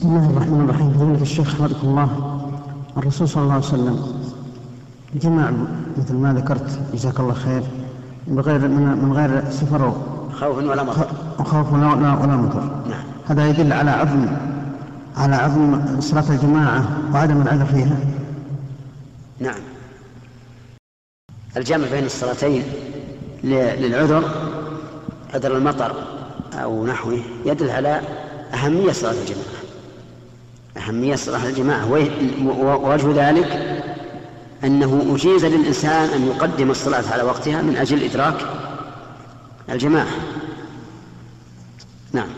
بسم الله الرحمن الرحيم. فضيلة الشيخ حفظكم الله. الرسول صلى الله عليه وسلم جمع مثل ما ذكرت جزاك الله خير بغير من, من غير سفر خوف ولا مطر. وخوف ولا, ولا, ولا مطر. نعم. هذا يدل على عظم على عظم صلاة الجماعة وعدم العذر فيها. نعم. الجمع بين الصلاتين للعذر عذر المطر أو نحوه يدل على أهمية صلاة الجماعة. أهمية صلاة الجماعة. ووجه ذلك أنه أجيز للإنسان أن يقدم الصلاة على وقتها من أجل إدراك الجماعة. نعم.